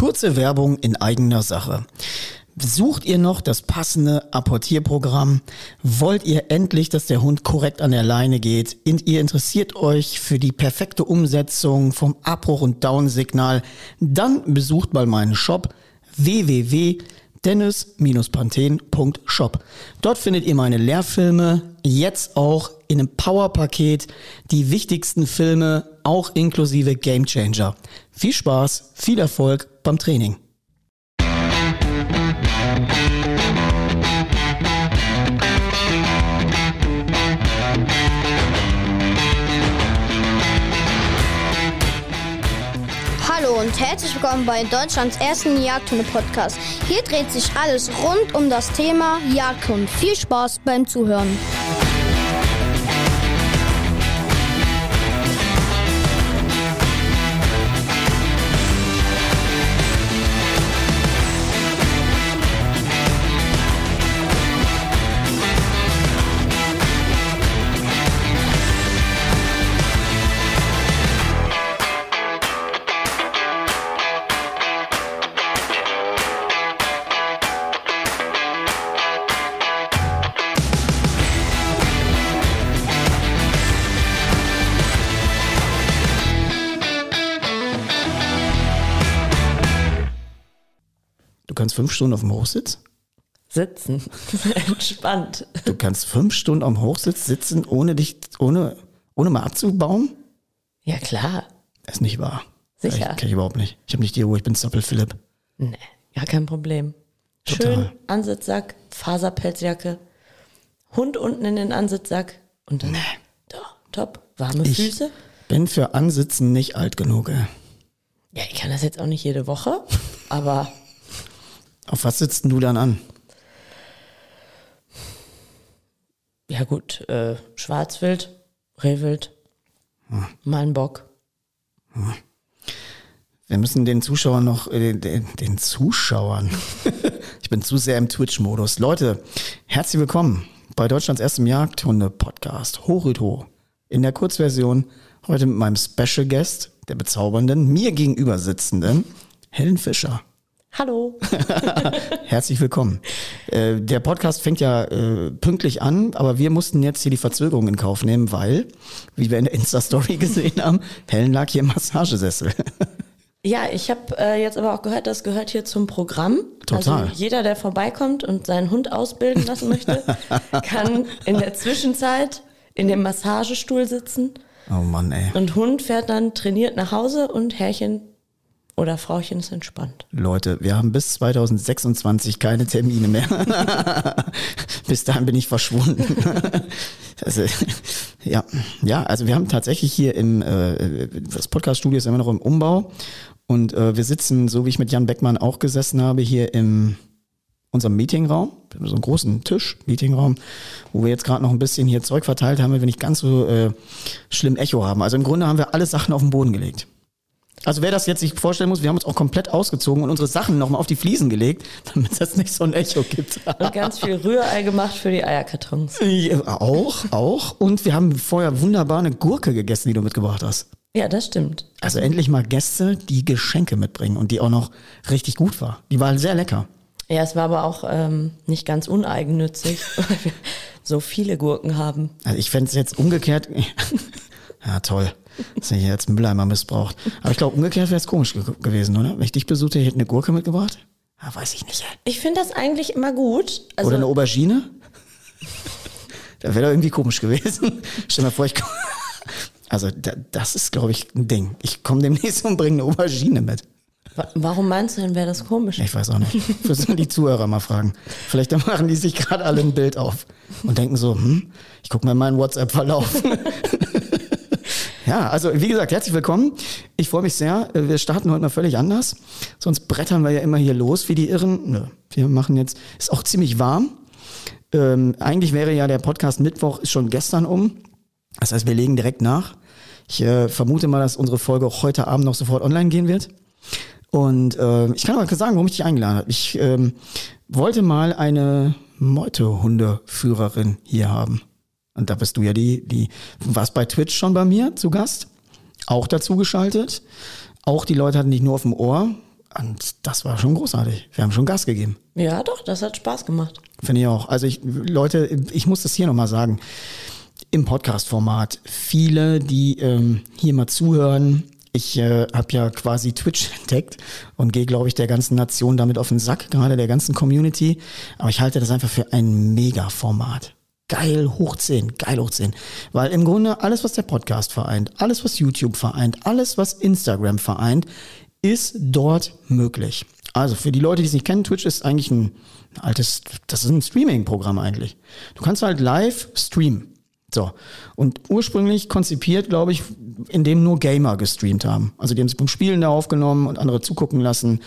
Kurze Werbung in eigener Sache. Sucht ihr noch das passende Apportierprogramm? Wollt ihr endlich, dass der Hund korrekt an der Leine geht? Und ihr interessiert euch für die perfekte Umsetzung vom Abbruch- und Down-Signal? Dann besucht mal meinen Shop www.dennis-panthen.shop. Dort findet ihr meine Lehrfilme, jetzt auch in einem Powerpaket, die wichtigsten Filme, auch inklusive Gamechanger. Viel Spaß, viel Erfolg beim Training. Herzlich willkommen bei Deutschlands ersten Jagdhunde-Podcast. Hier dreht sich alles rund um das Thema Jagdhund. Viel Spaß beim Zuhören. Kannst fünf Stunden auf dem Hochsitz? Sitzen. Entspannt. Du kannst fünf Stunden am Hochsitz sitzen, ohne dich, ohne, ohne mal abzubauen? Ja, klar. Das ist nicht wahr. Sicher. Kann ich, kann ich überhaupt nicht. Ich habe nicht die Ruhe, ich bin Stoppel Philipp. Nee, gar kein Problem. Total. Schön Ansitzsack, Faserpelzjacke, Hund unten in den Ansitzsack und dann. Doch, top. Warme Ich Füße. bin für Ansitzen nicht alt genug. Ey. Ja, ich kann das jetzt auch nicht jede Woche, aber Auf was sitzt du dann an? ja gut, äh, Schwarzwild, Rehwild, Hm. Bock. Wir müssen den Zuschauern noch, äh, den, den Zuschauern. ich bin zu sehr im Twitch-Modus. Leute, herzlich willkommen bei Deutschlands erstem Jagdhunde-Podcast. Horito. In der Kurzversion heute mit meinem Special Guest, der bezaubernden, mir gegenüber sitzenden Helen Fischer. Hallo. Herzlich willkommen. Äh, der Podcast fängt ja äh, pünktlich an, aber wir mussten jetzt hier die Verzögerung in Kauf nehmen, weil, wie wir in der Insta-Story gesehen haben, Helen lag hier im Massagesessel. Ja, ich habe äh, jetzt aber auch gehört, das gehört hier zum Programm. Total. Also jeder, der vorbeikommt und seinen Hund ausbilden lassen möchte, kann in der Zwischenzeit in dem Massagestuhl sitzen oh Mann, ey. und Hund fährt dann trainiert nach Hause und Herrchen oder Frauchen ist entspannt. Leute, wir haben bis 2026 keine Termine mehr. bis dahin bin ich verschwunden. also, ja, ja, also wir haben tatsächlich hier im äh, Podcast-Studio ist immer noch im Umbau und äh, wir sitzen, so wie ich mit Jan Beckmann auch gesessen habe, hier im unserem Meetingraum. Wir haben so einen großen Tisch, Meetingraum, wo wir jetzt gerade noch ein bisschen hier Zeug verteilt haben, weil wir nicht ganz so äh, schlimm Echo haben. Also im Grunde haben wir alle Sachen auf den Boden gelegt. Also wer das jetzt sich vorstellen muss, wir haben uns auch komplett ausgezogen und unsere Sachen nochmal auf die Fliesen gelegt, damit es nicht so ein Echo gibt. Und ganz viel Rührei gemacht für die Eierkartons. Ja, auch, auch. Und wir haben vorher wunderbar eine Gurke gegessen, die du mitgebracht hast. Ja, das stimmt. Also endlich mal Gäste, die Geschenke mitbringen und die auch noch richtig gut war. Die war sehr lecker. Ja, es war aber auch ähm, nicht ganz uneigennützig, weil wir so viele Gurken haben. Also ich fände es jetzt umgekehrt. ja, toll. Dass er hier jetzt Mülleimer missbraucht. Aber ich glaube, umgekehrt wäre es komisch ge gewesen, oder? Wenn ich dich besuchte, ich hätte eine Gurke mitgebracht? Ja, weiß ich nicht. Ich finde das eigentlich immer gut. Also, Oder eine Aubergine? da wäre doch irgendwie komisch gewesen. Stell dir mal vor, ich komm, Also da, das ist, glaube ich, ein Ding. Ich komme demnächst und bringe eine Aubergine mit. wa- warum meinst du denn, wäre das komisch? Ich weiß auch nicht. Müssen die Zuhörer mal fragen. Vielleicht machen die sich gerade alle ein Bild auf und denken so, hm, ich gucke mal meinen WhatsApp-Verlauf. Ja, also wie gesagt, herzlich willkommen. Ich freue mich sehr. Wir starten heute mal völlig anders. Sonst brettern wir ja immer hier los wie die Irren. Nö, wir machen jetzt, ist auch ziemlich warm. Ähm, eigentlich wäre ja der Podcast Mittwoch ist schon gestern um. Das heißt, wir legen direkt nach. Ich äh, vermute mal, dass unsere Folge auch heute Abend noch sofort online gehen wird. Und äh, ich kann aber sagen, warum ich dich eingeladen habe. Ich ähm, wollte mal eine Meutehundeführerin hier haben. Und da bist du ja die, die warst bei Twitch schon bei mir zu Gast, auch dazu geschaltet. Auch die Leute hatten dich nur auf dem Ohr, Und das war schon großartig. Wir haben schon Gas gegeben. Ja, doch, das hat Spaß gemacht. Finde ich auch. Also ich, Leute, ich muss das hier nochmal sagen. Im Podcast-Format. Viele, die ähm, hier mal zuhören, ich äh, habe ja quasi Twitch entdeckt und gehe, glaube ich, der ganzen Nation damit auf den Sack, gerade der ganzen Community. Aber ich halte das einfach für ein Mega-Format. Geil hoch 10, geil hoch 10. Weil im Grunde alles, was der Podcast vereint, alles, was YouTube vereint, alles, was Instagram vereint, ist dort möglich. Also für die Leute, die es nicht kennen, Twitch ist eigentlich ein altes, das ist ein Streaming-Programm eigentlich. Du kannst halt live streamen. So. Und ursprünglich konzipiert, glaube ich, in dem nur Gamer gestreamt haben. Also die haben sich beim Spielen da aufgenommen und andere zugucken lassen.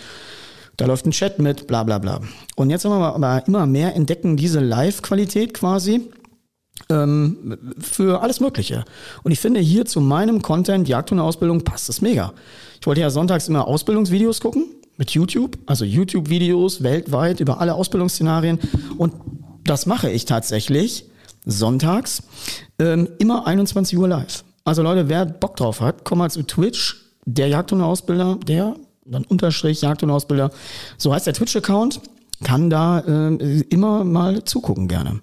Da läuft ein Chat mit, bla bla bla. Und jetzt haben wir aber immer mehr entdecken diese Live-Qualität quasi ähm, für alles Mögliche. Und ich finde hier zu meinem Content, Jagdhunde-Ausbildung, passt es mega. Ich wollte ja sonntags immer Ausbildungsvideos gucken mit YouTube, also YouTube-Videos weltweit über alle Ausbildungsszenarien. Und das mache ich tatsächlich sonntags ähm, immer 21 Uhr live. Also Leute, wer Bock drauf hat, komm mal zu Twitch, der Jagdhunde-Ausbilder, der, dann Unterstrich Jagdhunde-Ausbilder, so heißt der Twitch-Account kann da äh, immer mal zugucken gerne.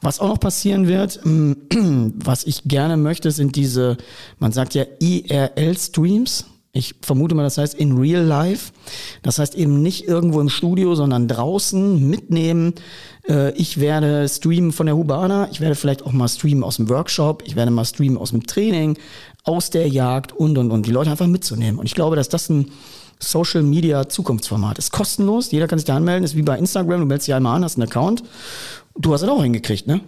Was auch noch passieren wird, äh, was ich gerne möchte, sind diese, man sagt ja IRL-Streams. Ich vermute mal, das heißt in real life. Das heißt eben nicht irgendwo im Studio, sondern draußen mitnehmen. Äh, ich werde streamen von der Hubana. Ich werde vielleicht auch mal streamen aus dem Workshop. Ich werde mal streamen aus dem Training, aus der Jagd und, und, und. Die Leute einfach mitzunehmen. Und ich glaube, dass das ein Social Media Zukunftsformat. Ist kostenlos, jeder kann sich da anmelden, ist wie bei Instagram, du meldest dich einmal an, hast einen Account. Du hast es auch hingekriegt, ne?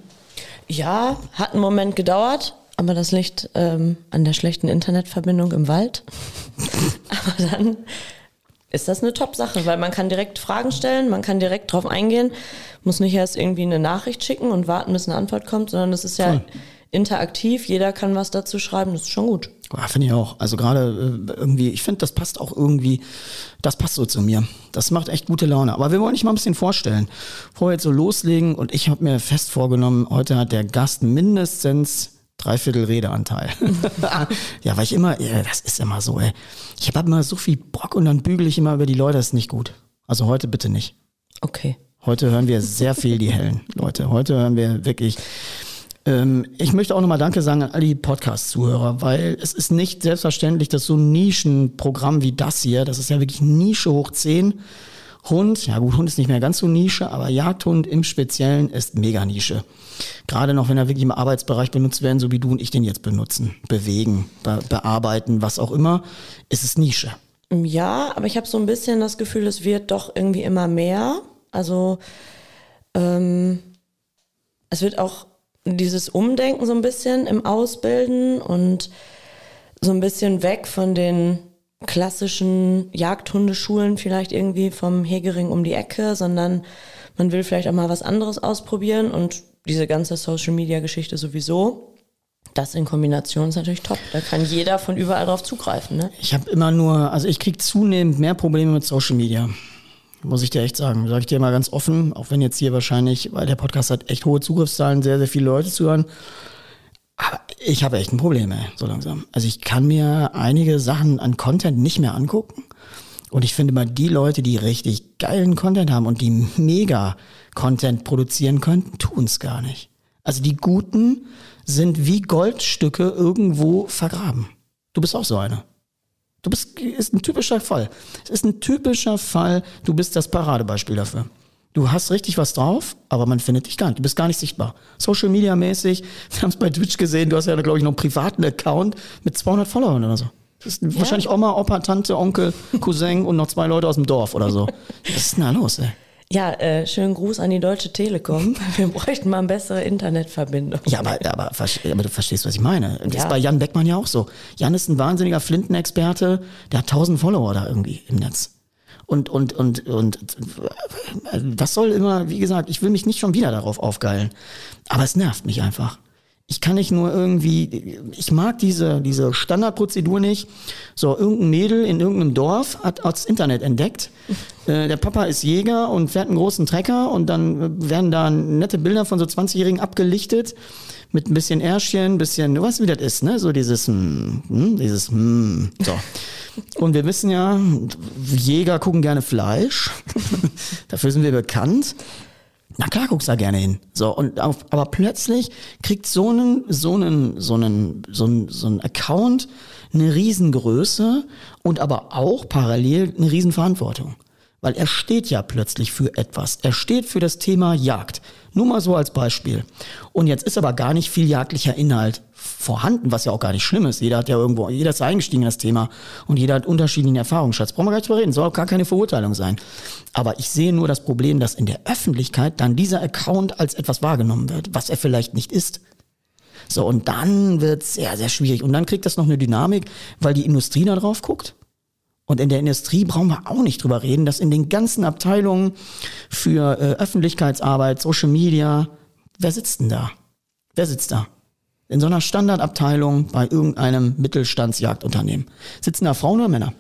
Ja, hat einen Moment gedauert, aber das liegt ähm, an der schlechten Internetverbindung im Wald. aber dann ist das eine Top-Sache, weil man kann direkt Fragen stellen, man kann direkt drauf eingehen, muss nicht erst irgendwie eine Nachricht schicken und warten, bis eine Antwort kommt, sondern es ist ja Voll. interaktiv, jeder kann was dazu schreiben, das ist schon gut. Ja, finde ich auch. Also gerade äh, irgendwie, ich finde, das passt auch irgendwie, das passt so zu mir. Das macht echt gute Laune. Aber wir wollen dich mal ein bisschen vorstellen. Bevor wir jetzt so loslegen und ich habe mir fest vorgenommen, heute hat der Gast mindestens Dreiviertel Redeanteil. ja, weil ich immer, ja, das ist immer so, ey. Ich habe immer so viel Bock und dann bügele ich immer über die Leute, das ist nicht gut. Also heute bitte nicht. Okay. Heute hören wir sehr viel die Hellen, Leute. Heute hören wir wirklich ich möchte auch nochmal Danke sagen an all die Podcast-Zuhörer, weil es ist nicht selbstverständlich, dass so ein Nischenprogramm wie das hier, das ist ja wirklich Nische hoch 10, Hund, ja gut, Hund ist nicht mehr ganz so Nische, aber Jagdhund im Speziellen ist mega Nische. Gerade noch, wenn er wirklich im Arbeitsbereich benutzt werden, so wie du und ich den jetzt benutzen, bewegen, be bearbeiten, was auch immer, ist es Nische. Ja, aber ich habe so ein bisschen das Gefühl, es wird doch irgendwie immer mehr. Also ähm, es wird auch dieses Umdenken so ein bisschen im Ausbilden und so ein bisschen weg von den klassischen Jagdhundeschulen vielleicht irgendwie vom Hegering um die Ecke, sondern man will vielleicht auch mal was anderes ausprobieren und diese ganze Social Media Geschichte sowieso. Das in Kombination ist natürlich top. Da kann jeder von überall drauf zugreifen. Ne? Ich habe immer nur, also ich kriege zunehmend mehr Probleme mit Social Media. Muss ich dir echt sagen. Sag ich dir mal ganz offen, auch wenn jetzt hier wahrscheinlich, weil der Podcast hat echt hohe Zugriffszahlen, sehr, sehr viele Leute zuhören. Aber ich habe echt ein Problem, ey, so langsam. Also ich kann mir einige Sachen an Content nicht mehr angucken. Und ich finde mal, die Leute, die richtig geilen Content haben und die mega Content produzieren können, tun es gar nicht. Also die Guten sind wie Goldstücke irgendwo vergraben. Du bist auch so einer. Du bist, ist ein typischer Fall. Es ist ein typischer Fall, du bist das Paradebeispiel dafür. Du hast richtig was drauf, aber man findet dich gar nicht. Du bist gar nicht sichtbar. Social Media mäßig, wir haben es bei Twitch gesehen, du hast ja, glaube ich, noch einen privaten Account mit 200 Followern oder so. Das ist ja. wahrscheinlich Oma, Opa, Tante, Onkel, Cousin und noch zwei Leute aus dem Dorf oder so. Was ist denn da los, ey? Ja, äh, schönen Gruß an die Deutsche Telekom. Wir bräuchten mal eine bessere Internetverbindung. Ja, aber, aber, aber du verstehst, was ich meine. Das ja. ist bei Jan Beckmann ja auch so. Jan ist ein wahnsinniger Flintenexperte, der hat tausend Follower da irgendwie im Netz. Und, und, und, und das soll immer, wie gesagt, ich will mich nicht schon wieder darauf aufgeilen. Aber es nervt mich einfach. Ich kann nicht nur irgendwie, ich mag diese, diese Standardprozedur nicht. So, irgendein Mädel in irgendeinem Dorf hat das Internet entdeckt. Äh, der Papa ist Jäger und fährt einen großen Trecker und dann werden da nette Bilder von so 20-Jährigen abgelichtet mit ein bisschen Ärschchen, ein bisschen, du weißt, wie das ist, ne? So dieses, hm, hm, dieses, hm, so. Und wir wissen ja, Jäger gucken gerne Fleisch. Dafür sind wir bekannt. Na klar guckst da gerne hin. So, und auf, aber plötzlich kriegt so einen, so einen, so einen, so einen, so ein Account eine Riesengröße und aber auch parallel eine Riesenverantwortung. Weil er steht ja plötzlich für etwas. Er steht für das Thema Jagd. Nur mal so als Beispiel. Und jetzt ist aber gar nicht viel jagdlicher Inhalt vorhanden, was ja auch gar nicht schlimm ist. Jeder hat ja irgendwo, jeder ist eingestiegen in das Thema und jeder hat unterschiedlichen Erfahrungsschatz. Brauchen wir gar nicht drüber reden, soll auch gar keine Verurteilung sein. Aber ich sehe nur das Problem, dass in der Öffentlichkeit dann dieser Account als etwas wahrgenommen wird, was er vielleicht nicht ist. So, und dann wird es sehr, sehr schwierig. Und dann kriegt das noch eine Dynamik, weil die Industrie da drauf guckt. Und in der Industrie brauchen wir auch nicht drüber reden, dass in den ganzen Abteilungen für äh, Öffentlichkeitsarbeit, Social Media, wer sitzt denn da? Wer sitzt da? In so einer Standardabteilung bei irgendeinem Mittelstandsjagdunternehmen. Sitzen da Frauen oder Männer?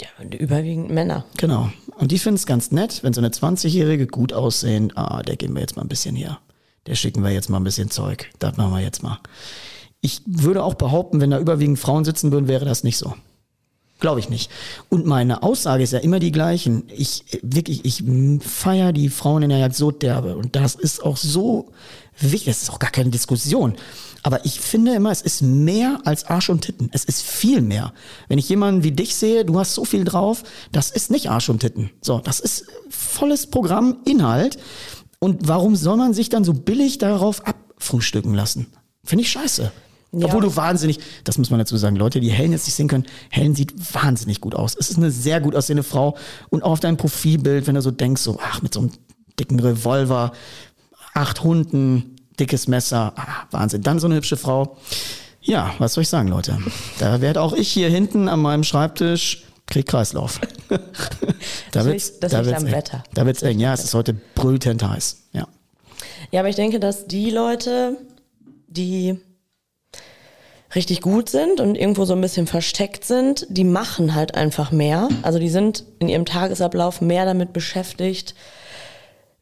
Ja, überwiegend Männer. Genau. Und die finden es ganz nett, wenn so eine 20-Jährige gut aussehen, ah, der geben wir jetzt mal ein bisschen hier. Der schicken wir jetzt mal ein bisschen Zeug. Das machen wir jetzt mal. Ich würde auch behaupten, wenn da überwiegend Frauen sitzen würden, wäre das nicht so. Glaube ich nicht. Und meine Aussage ist ja immer die gleichen. Ich wirklich, ich feiere die Frauen in der Jagd so derbe. Und das ist auch so wichtig. Das ist auch gar keine Diskussion. Aber ich finde immer, es ist mehr als Arsch und Titten. Es ist viel mehr. Wenn ich jemanden wie dich sehe, du hast so viel drauf, das ist nicht Arsch und Titten. So, das ist volles Programm, Inhalt. Und warum soll man sich dann so billig darauf abfrühstücken lassen? Finde ich scheiße. Ja. Obwohl du wahnsinnig, das muss man dazu sagen, Leute, die Helen jetzt nicht sehen können, Helen sieht wahnsinnig gut aus. Es ist eine sehr gut aussehende Frau. Und auch auf deinem Profilbild, wenn du so denkst, so, ach, mit so einem dicken Revolver, acht Hunden, dickes Messer, ah, Wahnsinn. Dann so eine hübsche Frau. Ja, was soll ich sagen, Leute? Da werde auch ich hier hinten an meinem Schreibtisch krieg Kreislauf. da wird's, das da liegt am eng. Wetter. Da wird's eng. Ja, es ist heute brütend heiß. Ja. Ja, aber ich denke, dass die Leute, die richtig gut sind und irgendwo so ein bisschen versteckt sind, die machen halt einfach mehr. Also die sind in ihrem Tagesablauf mehr damit beschäftigt,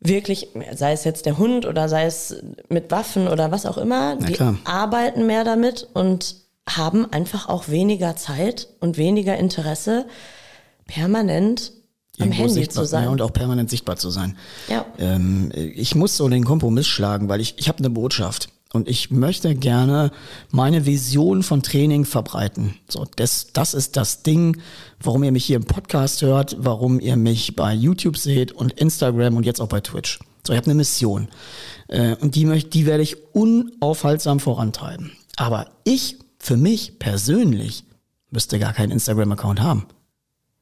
wirklich, sei es jetzt der Hund oder sei es mit Waffen oder was auch immer, die arbeiten mehr damit und haben einfach auch weniger Zeit und weniger Interesse, permanent am Handy zu sein. Ja, und auch permanent sichtbar zu sein. Ja. Ähm, ich muss so den Kompromiss schlagen, weil ich, ich habe eine Botschaft. Und ich möchte gerne meine Vision von Training verbreiten. So, das, das ist das Ding, warum ihr mich hier im Podcast hört, warum ihr mich bei YouTube seht und Instagram und jetzt auch bei Twitch. So, ich habe eine Mission. Äh, und die, möchte, die werde ich unaufhaltsam vorantreiben. Aber ich, für mich persönlich, müsste gar keinen Instagram-Account haben.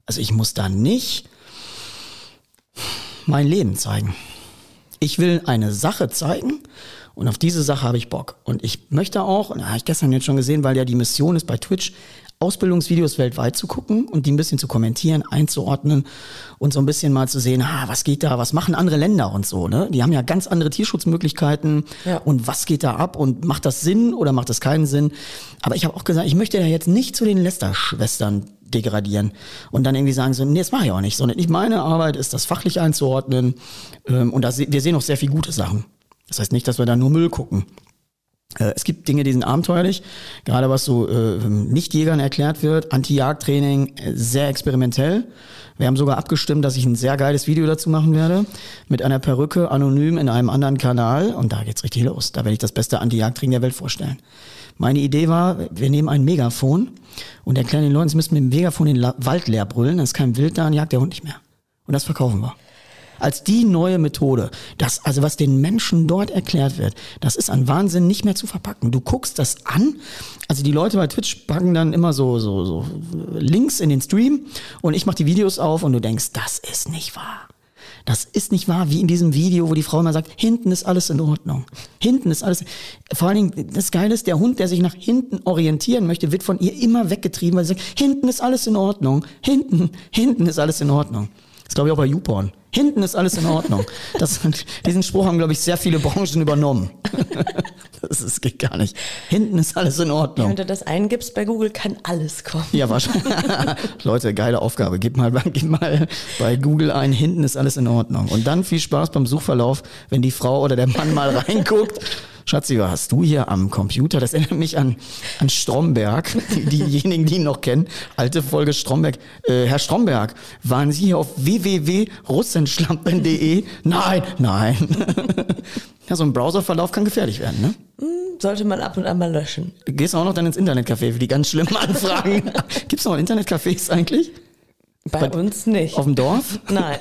Also ich muss da nicht mein Leben zeigen. Ich will eine Sache zeigen und auf diese Sache habe ich Bock. Und ich möchte auch, und habe ich gestern jetzt schon gesehen, weil ja die Mission ist bei Twitch, Ausbildungsvideos weltweit zu gucken und die ein bisschen zu kommentieren, einzuordnen und so ein bisschen mal zu sehen, ah, was geht da, was machen andere Länder und so, ne? Die haben ja ganz andere Tierschutzmöglichkeiten ja. und was geht da ab und macht das Sinn oder macht das keinen Sinn? Aber ich habe auch gesagt, ich möchte da jetzt nicht zu den Lester-Schwestern degradieren und dann irgendwie sagen so, nee, das mache ich auch nicht, sondern ich meine Arbeit ist, das fachlich einzuordnen ähm, und da, wir sehen auch sehr viel gute Sachen. Das heißt nicht, dass wir da nur Müll gucken. Äh, es gibt Dinge, die sind abenteuerlich, gerade was so äh, Nichtjägern erklärt wird. Anti-Jagd-Training, äh, sehr experimentell. Wir haben sogar abgestimmt, dass ich ein sehr geiles Video dazu machen werde. Mit einer Perücke, anonym in einem anderen Kanal. Und da geht's richtig los. Da werde ich das beste Anti-Jagd-Training der Welt vorstellen. Meine Idee war, wir nehmen ein Megafon und erklären den Leuten, sie müssen mit dem Megafon den Wald leer brüllen, dann ist kein Wild da und jagt der Hund nicht mehr. Und das verkaufen wir als die neue Methode. Das, also was den Menschen dort erklärt wird, das ist an Wahnsinn nicht mehr zu verpacken. Du guckst das an. Also die Leute bei Twitch packen dann immer so, so, so Links in den Stream und ich mache die Videos auf und du denkst, das ist nicht wahr. Das ist nicht wahr, wie in diesem Video, wo die Frau immer sagt, hinten ist alles in Ordnung. Hinten ist alles. Vor allen Dingen, das Geile ist, der Hund, der sich nach hinten orientieren möchte, wird von ihr immer weggetrieben, weil sie sagt, hinten ist alles in Ordnung. Hinten, hinten ist alles in Ordnung. Das glaube ich auch bei YouPorn. Hinten ist alles in Ordnung. Das, diesen Spruch haben, glaube ich, sehr viele Branchen übernommen. Das, das geht gar nicht. Hinten ist alles in Ordnung. Wenn du das eingibst bei Google, kann alles kommen. Ja, wahrscheinlich. Leute, geile Aufgabe. Gib mal, gib mal bei Google ein, hinten ist alles in Ordnung. Und dann viel Spaß beim Suchverlauf, wenn die Frau oder der Mann mal reinguckt Schatzi, was hast du hier am Computer? Das erinnert mich an, an Stromberg. Die, diejenigen, die ihn noch kennen. Alte Folge Stromberg. Äh, Herr Stromberg, waren Sie hier auf www.russenschlampen.de? Nein, nein. ja, so ein Browserverlauf kann gefährlich werden, ne? Sollte man ab und an mal löschen. Du gehst auch noch dann ins Internetcafé für die ganz schlimmen Anfragen. Gibt's noch Internetcafés eigentlich? Bei, uns nicht. Auf dem Dorf? Nein.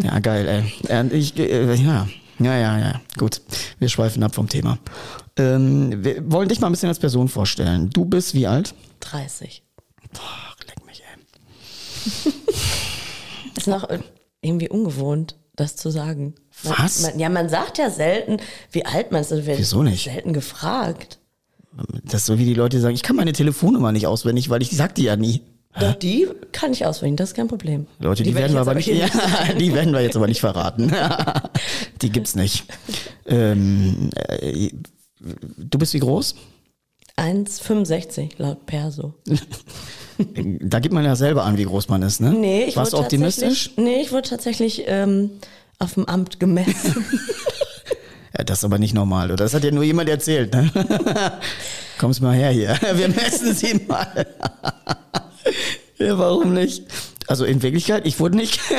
Ja, geil, ey. Und Ich, äh, ja. Ja, ja, ja, gut. Wir schweifen ab vom Thema. Ähm, wir wollen dich mal ein bisschen als Person vorstellen. Du bist wie alt? 30. Ach, leck mich, ey. Ist noch irgendwie ungewohnt, das zu sagen. Man, Was? Man, ja, man sagt ja selten, wie alt man ist. Also Wieso nicht? Selten gefragt. Das ist so wie die Leute sagen, ich kann meine Telefonnummer nicht auswendig, weil ich sag die ja nie. Doch, die kann ich auswendig, das ist kein Problem. Leute, die, werd werden wir aber jetzt nicht, ja, die werden wir jetzt aber nicht verraten. die gibt's nicht. Ähm, äh, du bist wie groß? 1,65 laut Perso. Da gibt man ja selber an, wie groß man ist, ne? Nee, ich Warst du optimistisch? Nee, ich wurde tatsächlich ähm, auf dem Amt gemessen. Ja, das ist aber nicht normal, oder? Das hat ja nur jemand erzählt, ne? Kommst mal her hier. Wir messen sie mal. ja, warum nicht? Also in Wirklichkeit, ich wurde nicht.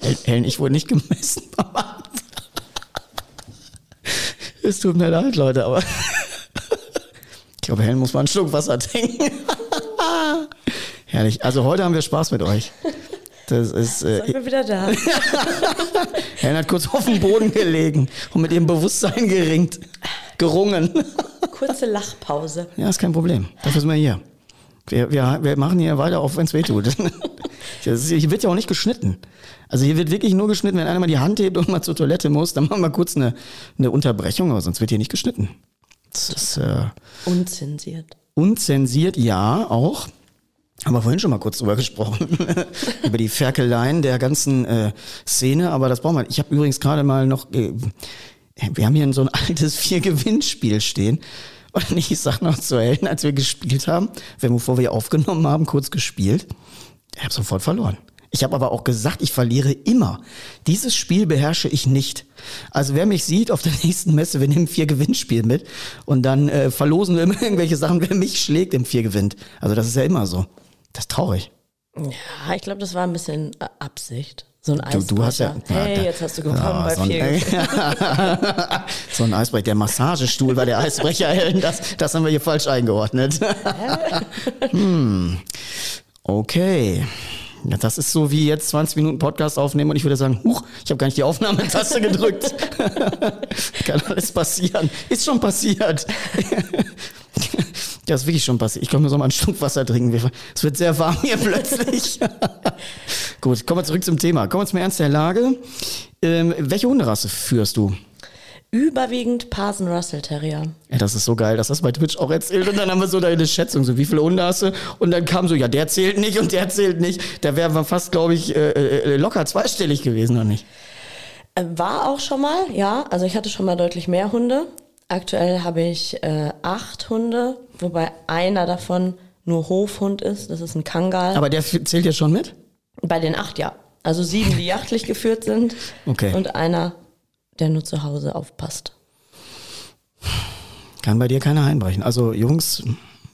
Hel- Helen, ich wurde nicht gemessen beim Amt. Es tut mir leid, Leute, aber ich glaube, Helen muss mal einen Schluck Wasser trinken. Herrlich. Also heute haben wir Spaß mit euch. Das ist, äh, Ich bin wieder da. Helen hat kurz auf dem Boden gelegen und mit ihrem Bewusstsein geringt. Gerungen. Kurze Lachpause. Ja, ist kein Problem. Dafür sind wir hier. Wir, wir, wir machen hier weiter, auch wenn es weh tut. Ist, hier wird ja auch nicht geschnitten. Also hier wird wirklich nur geschnitten, wenn einer mal die Hand hebt und mal zur Toilette muss, dann machen wir kurz eine, eine Unterbrechung, aber sonst wird hier nicht geschnitten. Das ist äh, Unzensiert. unzensiert, ja, auch. Haben wir vorhin schon mal kurz drüber gesprochen. Über die Ferkeleien der ganzen äh, Szene, aber das brauchen wir. Ich habe übrigens gerade mal noch. Äh, wir haben hier so ein altes Vier-Gewinnspiel stehen. Und ich sag noch zu Helen, als wir gespielt haben, wir haben, bevor wir aufgenommen haben, kurz gespielt. Ich habe sofort verloren. Ich habe aber auch gesagt, ich verliere immer. Dieses Spiel beherrsche ich nicht. Also wer mich sieht auf der nächsten Messe, wir nehmen vier Gewinnspiel mit und dann äh, verlosen wir immer irgendwelche Sachen, wer mich schlägt, im vier gewinnt. Also das ist ja immer so. Das ist traurig. Ja, ich glaube, das war ein bisschen äh, Absicht. So ein Du, du hast ja. Eisbrecher. Hey, jetzt hast du gewonnen Ja, bei so ein, vier. so ein Eisbrecher. Der Massagestuhl war der Eisbrecher. Helen. Das, das haben wir hier falsch eingeordnet. hm. Okay. Ja, das ist so wie jetzt 20 Minuten Podcast aufnehmen und ich würde sagen, huch, ich habe gar nicht die Aufnahmetaste gedrückt. Kann alles passieren. Ist schon passiert. Ja, ist wirklich schon passiert. Ich komme mir so mal einen Schluck Wasser trinken. Wir- Es wird sehr warm hier plötzlich. Gut, kommen wir zurück zum Thema. Kommen wir zum Ernst der Lage. Ähm, welche Hunderasse führst du? Überwiegend Parson Russell Terrier. Ja, das ist so geil, dass das bei Twitch auch erzählt. Und dann haben wir so deine Schätzung, so wie viele Hunde hast du? Und dann kam so, ja, der zählt nicht und der zählt nicht. Da wären wir fast, glaube ich, äh, äh, locker zweistellig gewesen, oder nicht? Äh, War auch schon mal, ja. Also ich hatte schon mal deutlich mehr Hunde. Aktuell habe ich äh, acht Hunde, wobei einer davon nur Hofhund ist. Das ist ein Kangal. Aber der zählt jetzt schon mit? Bei den acht, ja. Also sieben, die jachtlich geführt sind. Okay. Und einer, der nur zu Hause aufpasst. Kann bei dir keiner einbrechen. Also Jungs,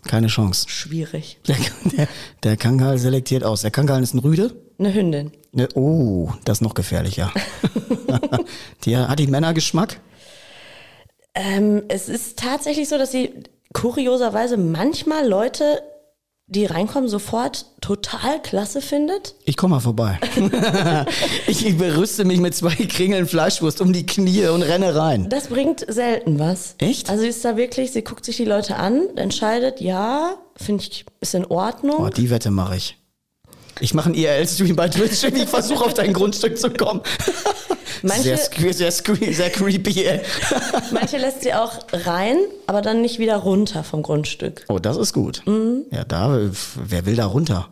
keine Chance. Schwierig. Der, der, der Kangal selektiert aus. Der Kangal ist ein Rüde. Eine Hündin. Ne, oh, das ist noch gefährlicher. die, hat die Männergeschmack? Ähm, es ist tatsächlich so, dass sie kurioserweise manchmal Leute, die reinkommen, sofort total klasse findet. Ich komme mal vorbei. ich berüste mich mit zwei Kringeln Fleischwurst um die Knie und renne rein. Das bringt selten was. Echt? Also sie ist da wirklich, sie guckt sich die Leute an, entscheidet, ja, finde ich, ist in Ordnung. Oh, die Wette mache ich. Ich mache einen IRL-Stream bei Twitch und ich versuche auf dein Grundstück zu kommen. Manche- sehr, sehr, sehr creepy. ey. Manche lässt sie auch rein, aber dann nicht wieder runter vom Grundstück. Oh, das ist gut. Mhm. Ja, da, wer will da runter?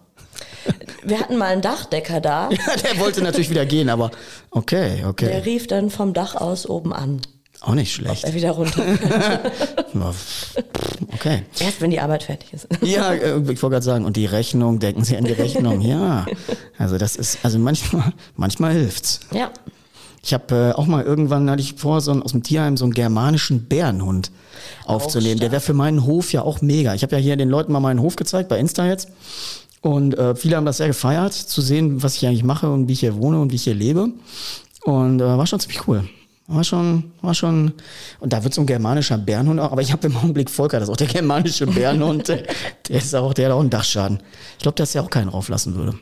Wir hatten mal einen Dachdecker da, Ja, der wollte natürlich wieder gehen, aber okay, der okay. rief dann vom Dach aus oben an, Auch nicht schlecht. er wieder runter. Okay. Erst wenn die Arbeit fertig ist. Ja, äh, ich wollte gerade sagen, und die Rechnung, denken Sie an die Rechnung, ja. Also das ist, also manchmal, manchmal hilft's. Ja. Ich habe äh, auch mal irgendwann, hatte ich vor, so einen, aus dem Tierheim so einen germanischen Bärenhund aufzunehmen. Der wäre für meinen Hof ja auch mega. Ich habe ja hier den Leuten mal meinen Hof gezeigt, bei Insta jetzt. Und äh, viele haben das sehr gefeiert, zu sehen, was ich eigentlich mache und wie ich hier wohne und wie ich hier lebe. Und äh, war schon ziemlich cool. War schon, war schon, und da wird so ein germanischer Bärenhund auch, aber ich habe im Augenblick Volker, das ist auch der germanische Bärenhund, der, ist auch, der hat auch einen Dachschaden. Ich glaube, dass der auch keinen rauflassen würde.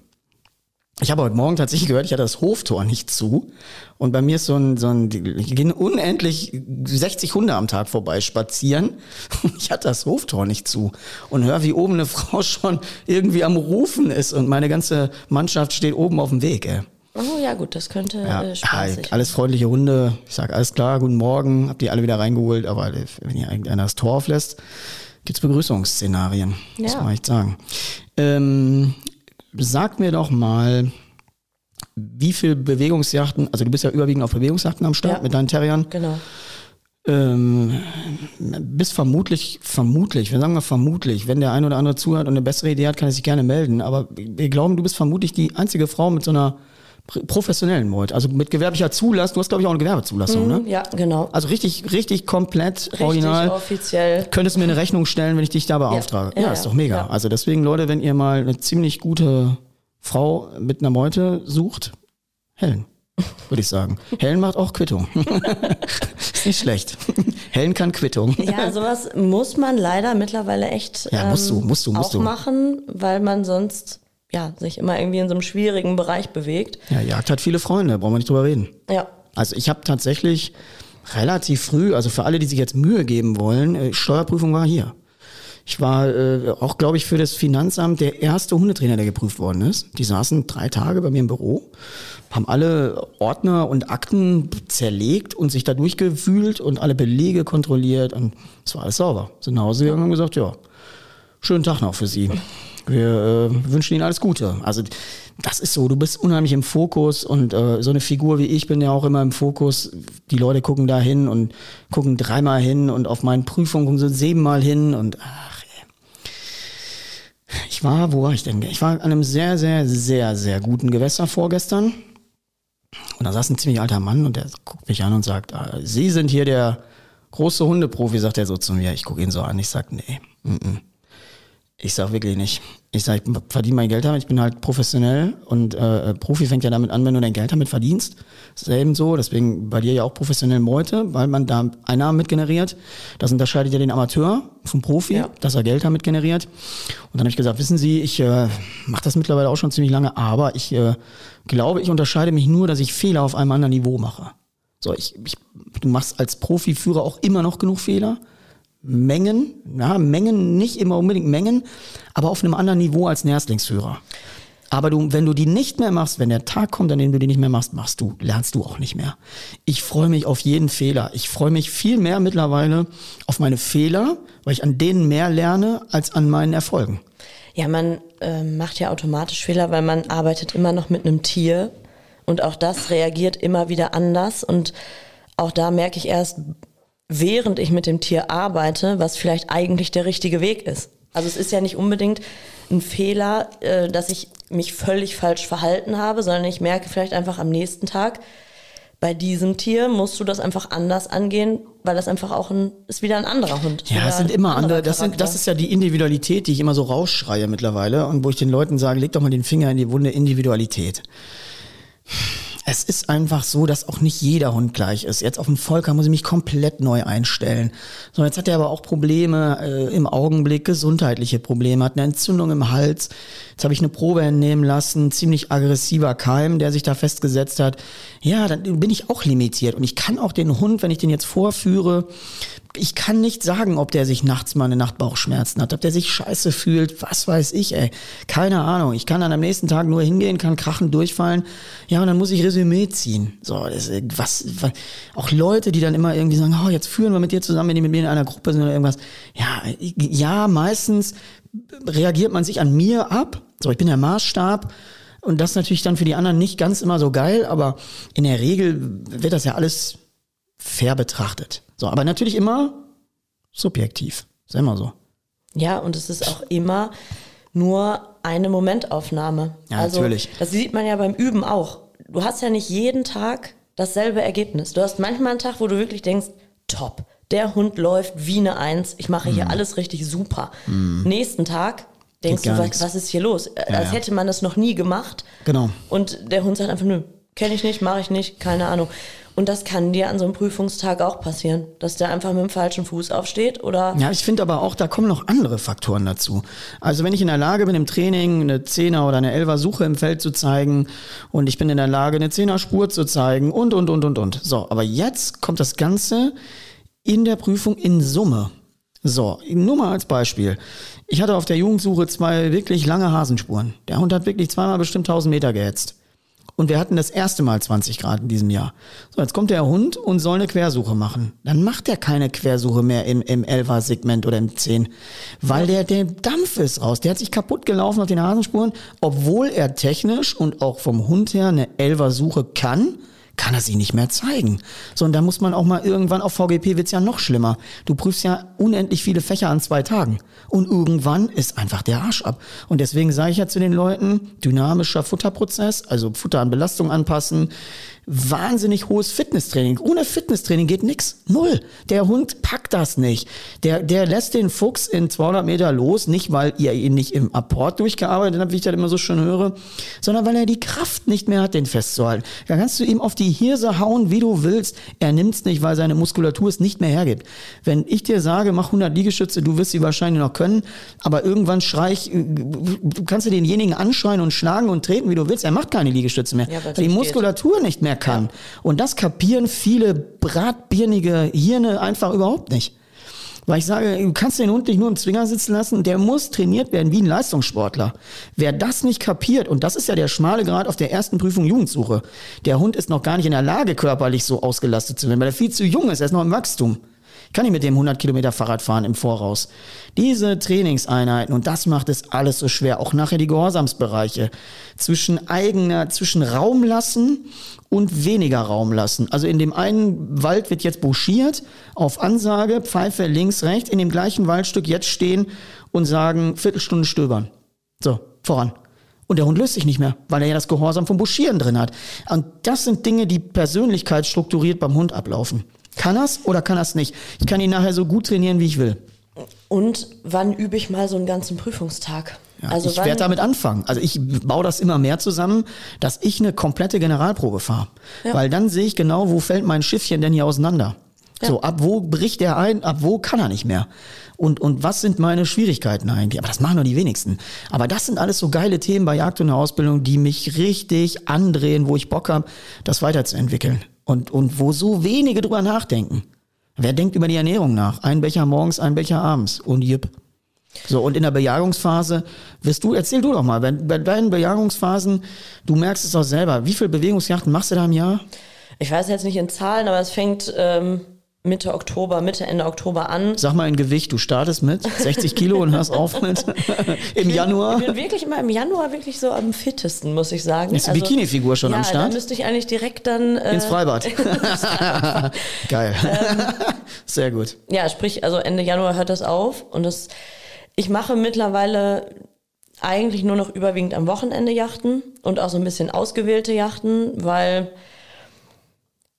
Ich habe heute Morgen tatsächlich gehört, ich hatte das Hoftor nicht zu. Und bei mir ist so ein, so ein, ich gehen unendlich 60 Hunde am Tag vorbei spazieren. Ich hatte das Hoftor nicht zu. Und höre, wie oben eine Frau schon irgendwie am Rufen ist und meine ganze Mannschaft steht oben auf dem Weg, ey. Oh ja, gut, das könnte Ja, äh, spaßig halt, alles freundliche Hunde. Ich sag alles klar, guten Morgen, hab die alle wieder reingeholt, aber wenn hier irgendeiner das Tor auflässt, gibt's Begrüßungsszenarien. Muss Ja. man echt sagen. Ähm, sag mir doch mal, wie viel Bewegungsjachten, also du bist ja überwiegend auf Bewegungsjachten am Start Ja. mit deinen Terriern, Genau. ähm, bist vermutlich, vermutlich, wir sagen mal vermutlich, wenn der ein oder andere zuhört und eine bessere Idee hat, kann er sich gerne melden. Aber wir glauben, du bist vermutlich die einzige Frau mit so einer professionellen Meute, also mit gewerblicher Zulassung. Du hast, glaube ich, auch eine Gewerbezulassung, ne? Ja, genau. Also richtig, richtig komplett Richtig original. offiziell. Könntest du mir eine Rechnung stellen, wenn ich dich da beauftrage? Ja, Ja, ist ja, doch mega. ja. Also deswegen, Leute, wenn ihr mal eine ziemlich gute Frau mit einer Meute sucht, Helen, würde ich sagen. Helen macht auch Quittung. ist nicht schlecht. Helen kann Quittung. Ja, sowas muss man leider mittlerweile echt Ja, musst du, musst du, musst auch du. machen, weil man sonst ja sich immer irgendwie in so einem schwierigen Bereich bewegt. Ja, Jagd hat viele Freunde, brauchen wir nicht drüber reden. Ja. Also ich habe tatsächlich relativ früh, also für alle, die sich jetzt Mühe geben wollen, äh, Steuerprüfung war hier. Ich war äh, auch, glaube ich, für das Finanzamt der erste Hundetrainer, der geprüft worden ist. Die saßen drei Tage bei mir im Büro, haben alle Ordner und Akten zerlegt und sich da durchgewühlt und alle Belege kontrolliert und es war alles sauber. Sind nach Hause gegangen und haben gesagt, ja, schönen Tag noch für Sie. Wir äh, wünschen Ihnen alles Gute. Also das ist so, du bist unheimlich im Fokus und äh, so eine Figur wie ich bin ja auch immer im Fokus. Die Leute gucken da hin und gucken dreimal hin und auf meinen Prüfungen gucken sie siebenmal hin und ach, ey. ich war, wo war ich denn? Ich war an einem sehr, sehr, sehr, sehr guten Gewässer vorgestern. Und da saß ein ziemlich alter Mann und der guckt mich an und sagt, ah, Sie sind hier der große Hundeprofi, sagt er so zu mir. Ich gucke ihn so an, ich sag, nee, mm -mm. Ich sag wirklich nicht. Ich sag, ich verdiene mein Geld damit, ich bin halt professionell und äh, Profi fängt ja damit an, wenn du dein Geld damit verdienst. Selben so, deswegen bei dir ja auch professionell Meute, weil man da Einnahmen mit generiert. Das unterscheidet ja den Amateur vom Profi, Ja. dass er Geld damit generiert. Und dann habe ich gesagt, wissen Sie, ich äh, mache das mittlerweile auch schon ziemlich lange, aber ich äh, glaube, ich unterscheide mich nur, dass ich Fehler auf einem anderen Niveau mache. So, ich, ich, du machst als Profiführer auch immer noch genug Fehler. Mengen, ja, Mengen, nicht immer unbedingt Mengen, aber auf einem anderen Niveau als ein Erstlingsführer. Aber du, wenn du die nicht mehr machst, wenn der Tag kommt, an dem du die nicht mehr machst, machst du, lernst du auch nicht mehr. Ich freue mich auf jeden Fehler. Ich freue mich viel mehr mittlerweile auf meine Fehler, weil ich an denen mehr lerne als an meinen Erfolgen. Ja, man äh, macht ja automatisch Fehler, weil man arbeitet immer noch mit einem Tier und auch das reagiert immer wieder anders und auch da merke ich erst, während ich mit dem Tier arbeite, was vielleicht eigentlich der richtige Weg ist. Also es ist ja nicht unbedingt ein Fehler, äh, dass ich mich völlig falsch verhalten habe, sondern ich merke vielleicht einfach am nächsten Tag, bei diesem Tier musst du das einfach anders angehen, weil das einfach auch ein, ist wieder ein anderer Hund. Ja, es sind immer andere. Das, sind, das ist ja die Individualität, die ich immer so rausschreie mittlerweile und wo ich den Leuten sage, leg doch mal den Finger in die Wunde Individualität. Es ist einfach so, dass auch nicht jeder Hund gleich ist. Jetzt auf den Volker muss ich mich komplett neu einstellen. So, jetzt hat er aber auch Probleme äh, im Augenblick, gesundheitliche Probleme, hat eine Entzündung im Hals. Jetzt habe ich eine Probe entnehmen lassen, ziemlich aggressiver Keim, der sich da festgesetzt hat. Ja, dann bin ich auch limitiert. Und ich kann auch den Hund, wenn ich den jetzt vorführe, ich kann nicht sagen, ob der sich nachts mal eine Nacht Bauchschmerzen hat, ob der sich scheiße fühlt, was weiß ich, ey. Keine Ahnung. Ich kann dann am nächsten Tag nur hingehen, kann krachen, durchfallen. Ja, und dann muss ich Resümee ziehen. So, das, was, was, auch Leute, die dann immer irgendwie sagen, oh, jetzt führen wir mit dir zusammen, wenn die mit mir in einer Gruppe sind oder irgendwas. Ja, ja, meistens reagiert man sich an mir ab. So, ich bin der Maßstab. Und das natürlich dann für die anderen nicht ganz immer so geil, aber in der Regel wird das ja alles fair betrachtet. So, aber natürlich immer subjektiv. Ist ja immer so. Ja, und es ist auch immer nur eine Momentaufnahme. Ja, also, natürlich. Das sieht man ja beim Üben auch. Du hast ja nicht jeden Tag dasselbe Ergebnis. Du hast manchmal einen Tag, wo du wirklich denkst, top, der Hund läuft wie eine Eins, ich mache hier alles richtig super. Nächsten Tag denkst du, was, was ist hier los? Als ja. hätte man das noch nie gemacht. Genau. Und der Hund sagt einfach, nö, kenne ich nicht, mache ich nicht, keine Ahnung. Und das kann dir an so einem Prüfungstag auch passieren, dass der einfach mit dem falschen Fuß aufsteht oder Ja, ich finde aber auch, da kommen noch andere Faktoren dazu. Also wenn ich in der Lage bin, im Training eine Zehner oder eine Elfer Suche im Feld zu zeigen und ich bin in der Lage, eine Zehner Spur zu zeigen und, und, und, und, und. So, aber jetzt kommt das Ganze in der Prüfung in Summe. So, nur mal als Beispiel. Ich hatte auf der Jugendsuche zwei wirklich lange Hasenspuren. Der Hund hat wirklich zweimal bestimmt 1000 Meter gehetzt. Und wir hatten das erste Mal 20 Grad in diesem Jahr. So, jetzt kommt der Hund und soll eine Quersuche machen. Dann macht er keine Quersuche mehr im, im 11er Segment oder im 10. Weil der, der Dampf ist raus. Der hat sich kaputt gelaufen auf den Hasenspuren, obwohl er technisch und auch vom Hund her eine 11er Suche kann kann er sie nicht mehr zeigen. So, und da muss man auch mal irgendwann, auf VGP wird's ja noch schlimmer. Du prüfst ja unendlich viele Fächer an zwei Tagen. Und irgendwann ist einfach der Arsch ab. Und deswegen sage ich ja zu den Leuten, dynamischer Futterprozess, also Futter an Belastung anpassen, wahnsinnig hohes Fitnesstraining. Ohne Fitnesstraining geht nix. Null. Der Hund packt das nicht. Der, der lässt den Fuchs in 200 Meter los, nicht weil ihr ihn nicht im Apport durchgearbeitet habt, wie ich das immer so schön höre, sondern weil er die Kraft nicht mehr hat, den festzuhalten. Da kannst du ihm auf die Hirse hauen, wie du willst. Er nimmt's nicht, weil seine Muskulatur es nicht mehr hergibt. Wenn ich dir sage, mach 100 Liegestütze, du wirst sie wahrscheinlich noch können, aber irgendwann schrei ich, du kannst du denjenigen anschreien und schlagen und treten, wie du willst. Er macht keine Liegestütze mehr, Ja, weil die es Muskulatur nicht mehr kann. Und das kapieren viele bratbirnige Hirne einfach überhaupt nicht. Weil ich sage, du kannst den Hund nicht nur im Zwinger sitzen lassen, der muss trainiert werden wie ein Leistungssportler. Wer das nicht kapiert, und das ist ja der schmale Grad auf der ersten Prüfung Jugendsuche, der Hund ist noch gar nicht in der Lage, körperlich so ausgelastet zu werden, weil er viel zu jung ist, er ist noch im Wachstum. Ich kann nicht mit dem 100 Kilometer Fahrrad fahren im Voraus. Diese Trainingseinheiten, und das macht es alles so schwer, auch nachher die Gehorsamsbereiche, zwischen eigener, zwischen Raum lassen und weniger Raum lassen. Also in dem einen Wald wird jetzt buschiert, auf Ansage, Pfeife links, rechts, in dem gleichen Waldstück jetzt stehen und sagen, Viertelstunde stöbern. So, voran. Und der Hund löst sich nicht mehr, weil er ja das Gehorsam vom Buschieren drin hat. Und das sind Dinge, die persönlichkeitsstrukturiert beim Hund ablaufen. Kann er's oder kann er's nicht? Ich kann ihn nachher so gut trainieren, wie ich will. und wann übe ich mal so einen ganzen Prüfungstag? Ja, also ich werde damit anfangen. Also ich baue das immer mehr zusammen, dass ich eine komplette Generalprobe fahre. Ja. Weil dann sehe ich genau, wo fällt mein Schiffchen denn hier auseinander. So, ab wo bricht er ein, ab wo kann er nicht mehr? Und, und was sind meine Schwierigkeiten eigentlich? Aber das machen nur die wenigsten. Aber das sind alles so geile Themen bei Jagd und Ausbildung, die mich richtig andrehen, wo ich Bock habe, das weiterzuentwickeln. Und, und wo so wenige drüber nachdenken. Wer denkt über die Ernährung nach? Ein Becher morgens, ein Becher abends. Und jipp. So, und in der Bejagungsphase wirst du, erzähl du doch mal, bei, bei deinen Bejagungsphasen, du merkst es auch selber, wie viele Bewegungsjachten machst du da im Jahr? Ich weiß jetzt nicht in Zahlen, aber es fängt ähm, Mitte Oktober, Mitte, Ende Oktober an. Sag mal in Gewicht, du startest mit 60 Kilo und hörst auf mit im Januar. Ich bin wirklich immer im Januar wirklich so am fittesten, muss ich sagen. Ist die Bikini-Figur schon ja, am Start? Da müsste ich eigentlich direkt dann. Äh, Ins Freibad. Geil. Sehr gut. ja, sprich, also Ende Januar hört das auf und das. Ich mache mittlerweile eigentlich nur noch überwiegend am Wochenende Yachten und auch so ein bisschen ausgewählte Yachten, weil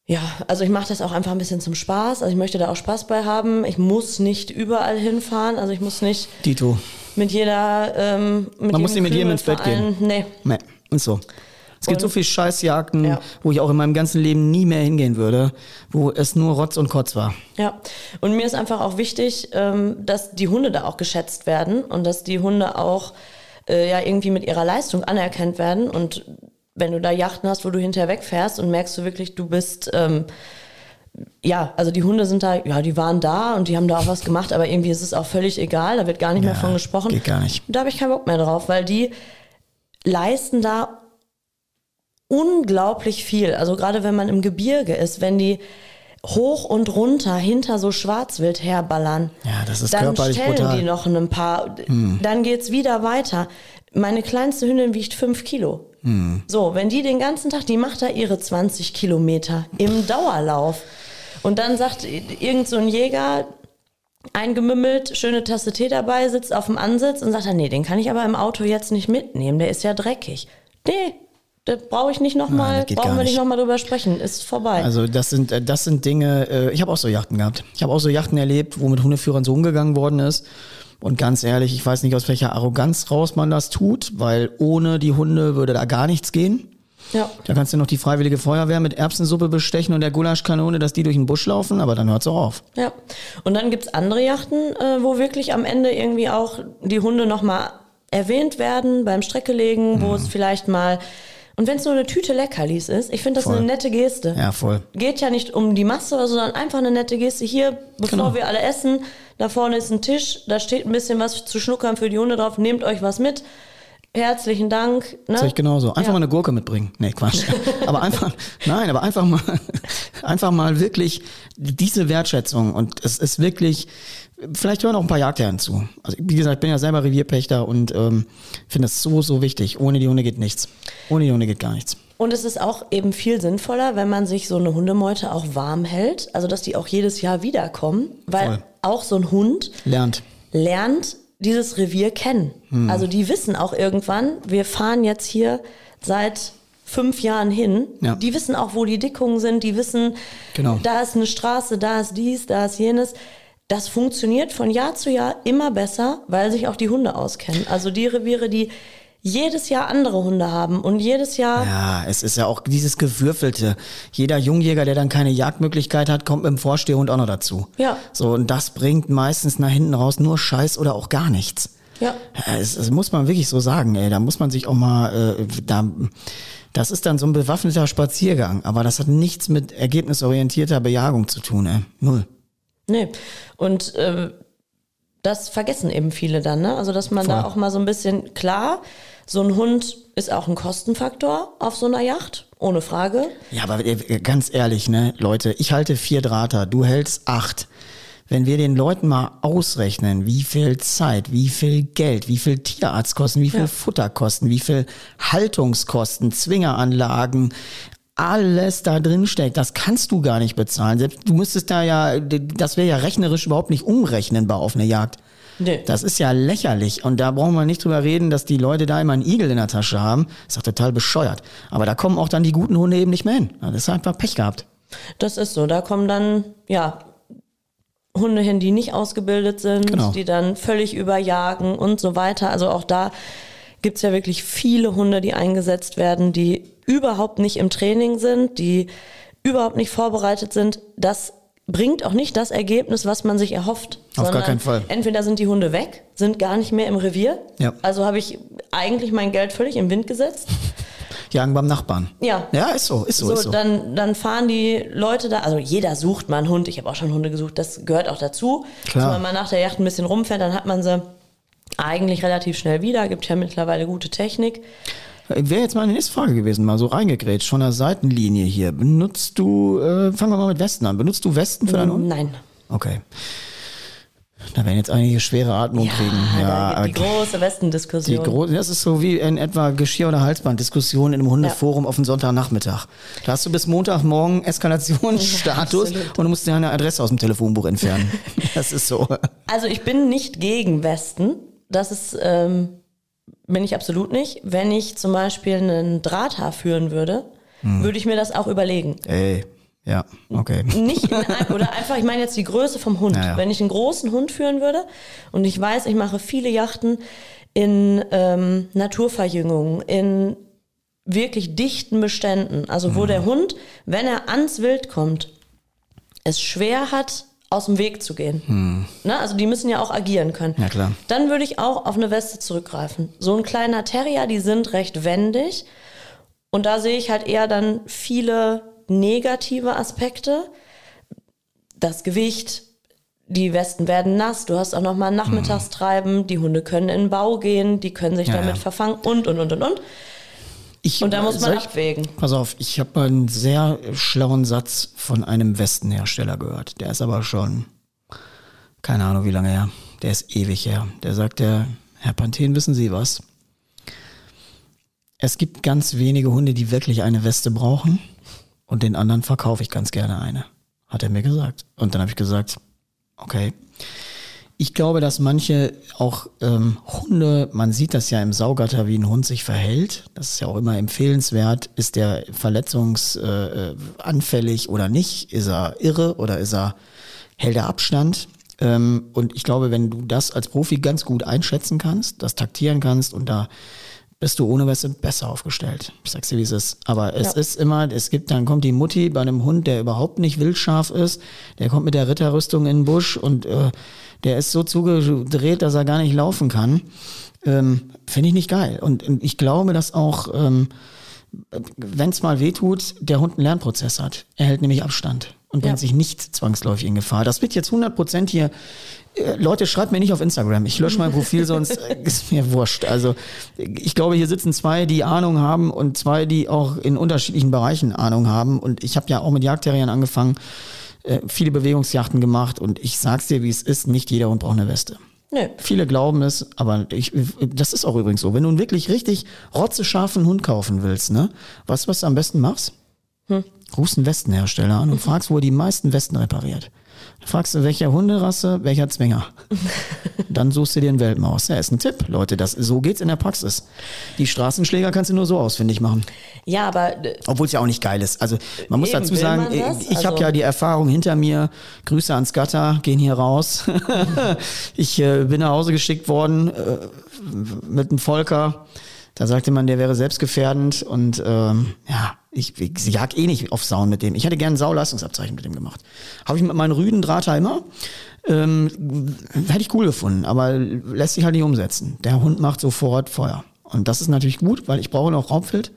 ja, also ich mache das auch einfach ein bisschen zum Spaß. Also ich möchte da auch Spaß bei haben. Ich muss nicht überall hinfahren. Also ich muss nicht Dito. mit jeder ähm, mit Man muss nicht mit jedem ins Bett Krümelverein- Nee. Nee, ist so. Es gibt Und- so viel Scheißjagden, Ja. wo ich auch in meinem ganzen Leben nie mehr hingehen würde, wo es nur Rotz und Kotz war. Ja, und mir ist einfach auch wichtig, ähm, dass die Hunde da auch geschätzt werden und dass die Hunde auch äh, ja irgendwie mit ihrer Leistung anerkannt werden. Und wenn du da Yachten hast, wo du hinterher wegfährst und merkst du wirklich, du bist ähm, ja, also die Hunde sind da, ja, die waren da und die haben da auch was gemacht, aber irgendwie ist es auch völlig egal, da wird gar nicht mehr Ja, von gesprochen. geht gar nicht. Da habe ich keinen Bock mehr drauf, weil die leisten da unglaublich viel. Also gerade wenn man im Gebirge ist, wenn die hoch und runter hinter so Schwarzwild herballern. Ja, das ist dann körperlich stellen brutal. Hm. die noch ein paar, dann geht's wieder weiter. Meine kleinste Hündin wiegt fünf Kilo. Hm. So, wenn die den ganzen Tag, die macht da ihre 20 Kilometer im Dauerlauf. Und dann sagt irgend so ein Jäger, eingemümmelt, schöne Tasse Tee dabei, sitzt auf dem Ansitz und sagt, er, nee, den kann ich aber im Auto jetzt nicht mitnehmen, der ist ja dreckig. Nee, da brauche ich nicht nochmal, brauchen wir nicht nicht. nochmal drüber sprechen. Ist vorbei. Also das sind, äh, das sind Dinge, äh, ich habe auch so Yachten gehabt. Ich habe auch so Yachten erlebt, wo mit Hundeführern so umgegangen worden ist. Und ganz ehrlich, ich weiß nicht, aus welcher Arroganz raus man das tut, weil ohne die Hunde würde da gar nichts gehen. ja. Da kannst du noch die freiwillige Feuerwehr mit Erbsensuppe bestechen und der Gulaschkanone, dass die durch den Busch laufen, aber dann hört's auch auf. Ja. Und dann gibt's andere Yachten, äh, wo wirklich am Ende irgendwie auch die Hunde nochmal erwähnt werden beim Streckelegen, wo es vielleicht mal. Und wenn es nur eine Tüte Leckerlis ist, ich finde das Voll. eine nette Geste. Ja, voll. Geht ja nicht um die Masse sondern einfach eine nette Geste. Hier, bevor Genau. wir alle essen, da vorne ist ein Tisch, da steht ein bisschen was zu schnuckern für die Hunde drauf, nehmt euch was mit. Herzlichen Dank. Ne? Sehe ich genauso. Einfach Ja. mal eine Gurke mitbringen. Nee, Quatsch. aber einfach, nein, aber einfach mal, einfach mal wirklich diese Wertschätzung. Und es ist wirklich, vielleicht hören auch ein paar Jagdherren zu. Also, wie gesagt, ich bin ja selber Revierpächter und ähm, finde das so, so wichtig. Ohne die Hunde geht nichts. Ohne die Hunde geht gar nichts. Und es ist auch eben viel sinnvoller, wenn man sich so eine Hundemeute auch warm hält. Also, dass die auch jedes Jahr wiederkommen. Weil Voll. auch so ein Hund Lernt. lernt dieses Revier kennen. Hm. Also, die wissen auch irgendwann, wir fahren jetzt hier seit fünf Jahren hin. Ja. Die wissen auch, wo die Dickungen sind. Die wissen, Genau. da ist eine Straße, da ist dies, da ist jenes. Das funktioniert von Jahr zu Jahr immer besser, weil sich auch die Hunde auskennen. Also die Reviere, die jedes Jahr andere Hunde haben und jedes Jahr Ja, es ist ja auch dieses Gewürfelte. Jeder Jungjäger, der dann keine Jagdmöglichkeit hat, kommt mit dem Vorstehhund auch noch dazu. Ja. So, und das bringt meistens nach hinten raus nur Scheiß oder auch gar nichts. Ja. Es, es muss man wirklich so sagen, ey. Da muss man sich auch mal, äh, da, das ist dann so ein bewaffneter Spaziergang, aber das hat nichts mit ergebnisorientierter Bejagung zu tun, ey. Null. Nee. Und äh, das vergessen eben viele dann, ne? Also, dass man da Voll. auch mal so ein bisschen, klar, so ein Hund ist auch ein Kostenfaktor auf so einer Yacht, ohne Frage. Ja, aber äh, ganz ehrlich, ne, Leute, ich halte vier Drahter, du hältst acht. Wenn wir den Leuten mal ausrechnen, wie viel Zeit, wie viel Geld, wie viel Tierarztkosten, wie viel Ja. Futterkosten, wie viel Haltungskosten, Zwingeranlagen, alles da drin steckt, das kannst du gar nicht bezahlen. Selbst du müsstest da ja, das wäre ja rechnerisch überhaupt nicht umrechnenbar auf eine Jagd. Nee. Das ist ja lächerlich. Und da brauchen wir nicht drüber reden, dass die Leute da immer einen Igel in der Tasche haben. ist doch total bescheuert. Aber da kommen auch dann die guten Hunde eben nicht mehr hin. Das ist einfach Pech gehabt. Das ist so. Da kommen dann, ja, Hunde hin, die nicht ausgebildet sind, Genau. die dann völlig überjagen und so weiter. Also auch da gibt's ja wirklich viele Hunde, die eingesetzt werden, die überhaupt nicht im Training sind, die überhaupt nicht vorbereitet sind. Das bringt auch nicht das Ergebnis, was man sich erhofft. Auf gar keinen Fall. Entweder sind die Hunde weg, sind gar nicht mehr im Revier. Ja. Also habe ich eigentlich mein Geld völlig im Wind gesetzt. Jagen beim Nachbarn. Ja. Ja, ist so, ist so, So, ist so. Dann, dann fahren die Leute da, also jeder sucht mal einen Hund. Ich habe auch schon Hunde gesucht, das gehört auch dazu. Klar. Dass man mal nach der Yacht ein bisschen rumfährt, dann hat man sie eigentlich relativ schnell wieder. Gibt ja mittlerweile gute Technik. Wäre jetzt meine nächste Frage gewesen, mal so reingegrätscht von der Seitenlinie hier. Benutzt du, äh, fangen wir mal mit Westen an. Benutzt du Westen für deinen Hund? Nein. Okay. Da werden jetzt einige schwere Atmung kriegen. Ja, die große die Westendiskussion. gro das ist so wie in etwa Geschirr- oder Halsbanddiskussion in einem Hundeforum auf dem Sonntagnachmittag. Da hast du bis Montagmorgen Eskalationsstatus absolut. und du musst deine Adresse aus dem Telefonbuch entfernen. das ist so. Also ich bin nicht gegen Westen. Das ist, ähm, bin ich absolut nicht. Wenn ich zum Beispiel einen Drahthaar führen würde, Hm. würde ich mir das auch überlegen. Ey, ja, okay. Nicht in ein, oder einfach, ich meine jetzt die Größe vom Hund. Ja, ja. Wenn ich einen großen Hund führen würde und ich weiß, ich mache viele Yachten in ähm, Naturverjüngung, in wirklich dichten Beständen, also Mhm. wo der Hund, wenn er ans Wild kommt, es schwer hat, aus dem Weg zu gehen. Na, also die müssen ja auch agieren können. Ja, klar. Dann würde ich auch auf eine Weste zurückgreifen. So ein kleiner Terrier, die sind recht wendig. Und da sehe ich halt eher dann viele negative Aspekte. Das Gewicht, die Westen werden nass, du hast auch nochmal Nachmittagstreiben, die Hunde können in den Bau gehen, die können sich Ja, damit ja. verfangen und, und, und, und, und. Ich, Und da muss man ich- abwägen. Pass auf, ich habe mal einen sehr schlauen Satz von einem Westenhersteller gehört. Der ist aber schon, keine Ahnung wie lange her. Der ist ewig her. Der sagt, der, Herr Panthen, wissen Sie was? Es gibt ganz wenige Hunde, die wirklich eine Weste brauchen und den anderen verkaufe ich ganz gerne eine. Hat er mir gesagt. Und dann habe ich gesagt, okay. Ich glaube, dass manche auch ähm, Hunde, man sieht das ja im Saugatter, wie ein Hund sich verhält. Das ist ja auch immer empfehlenswert. Ist der verletzungsanfällig äh, oder nicht? Ist er irre oder ist er, hält er Abstand? Ähm, und ich glaube, wenn du das als Profi ganz gut einschätzen kannst, das taktieren kannst und da bist du ohne Weste besser aufgestellt. Ich sag's dir, wie es ist. Aber es ja. ist immer, es gibt, dann kommt die Mutti bei einem Hund, der überhaupt nicht wildscharf ist, der kommt mit der Ritterrüstung in den Busch und äh, der ist so zugedreht, dass er gar nicht laufen kann. Ähm, Finde ich nicht geil. Und, und ich glaube, dass auch, ähm, wenn es mal wehtut, der Hund einen Lernprozess hat. Er hält nämlich Abstand und bringt ja. sich nicht zwangsläufig in Gefahr. Das wird jetzt 100 Prozent hier äh, Leute, schreibt mir nicht auf Instagram. Ich lösche mein Profil, sonst äh, ist mir wurscht. Also ich glaube, hier sitzen zwei, die Ahnung haben und zwei, die auch in unterschiedlichen Bereichen Ahnung haben. Und ich habe ja auch mit Jagdterriern angefangen, äh, viele Bewegungsjachten gemacht und ich sag's dir, wie es ist, nicht jeder Hund braucht eine Weste. Nö. Viele glauben es, aber ich, das ist auch übrigens so. Wenn du einen wirklich richtig rotzescharfen Hund kaufen willst, ne, weißt du, was du am besten machst? Hm. Rufst einen Westenhersteller an und mhm. fragst, wo er die meisten Westen repariert. Fragst du, welcher Hunderasse, welcher Zwinger? Dann suchst du dir einen Welpen aus. Ja, ist ein Tipp, Leute. Das, so geht's in der Praxis. Die Straßenschläger kannst du nur so ausfindig machen. Ja, aber. Äh, Obwohl es ja auch nicht geil ist. Also, man muss dazu sagen, ich also, habe ja die Erfahrung hinter mir. Grüße ans Gatter, gehen hier raus. ich äh, bin nach Hause geschickt worden äh, mit einem Volker. Da sagte man, der wäre selbstgefährdend und ähm, ja, ich, ich jag eh nicht auf Sauen mit dem. Ich hätte gern ein Sauleistungsabzeichen mit dem gemacht. Habe ich mit meinen Rüden Drahtheimer, ähm, hätte ich cool gefunden, aber lässt sich halt nicht umsetzen. Der Hund macht sofort Feuer. Und das ist natürlich gut, weil ich brauche noch Raubwild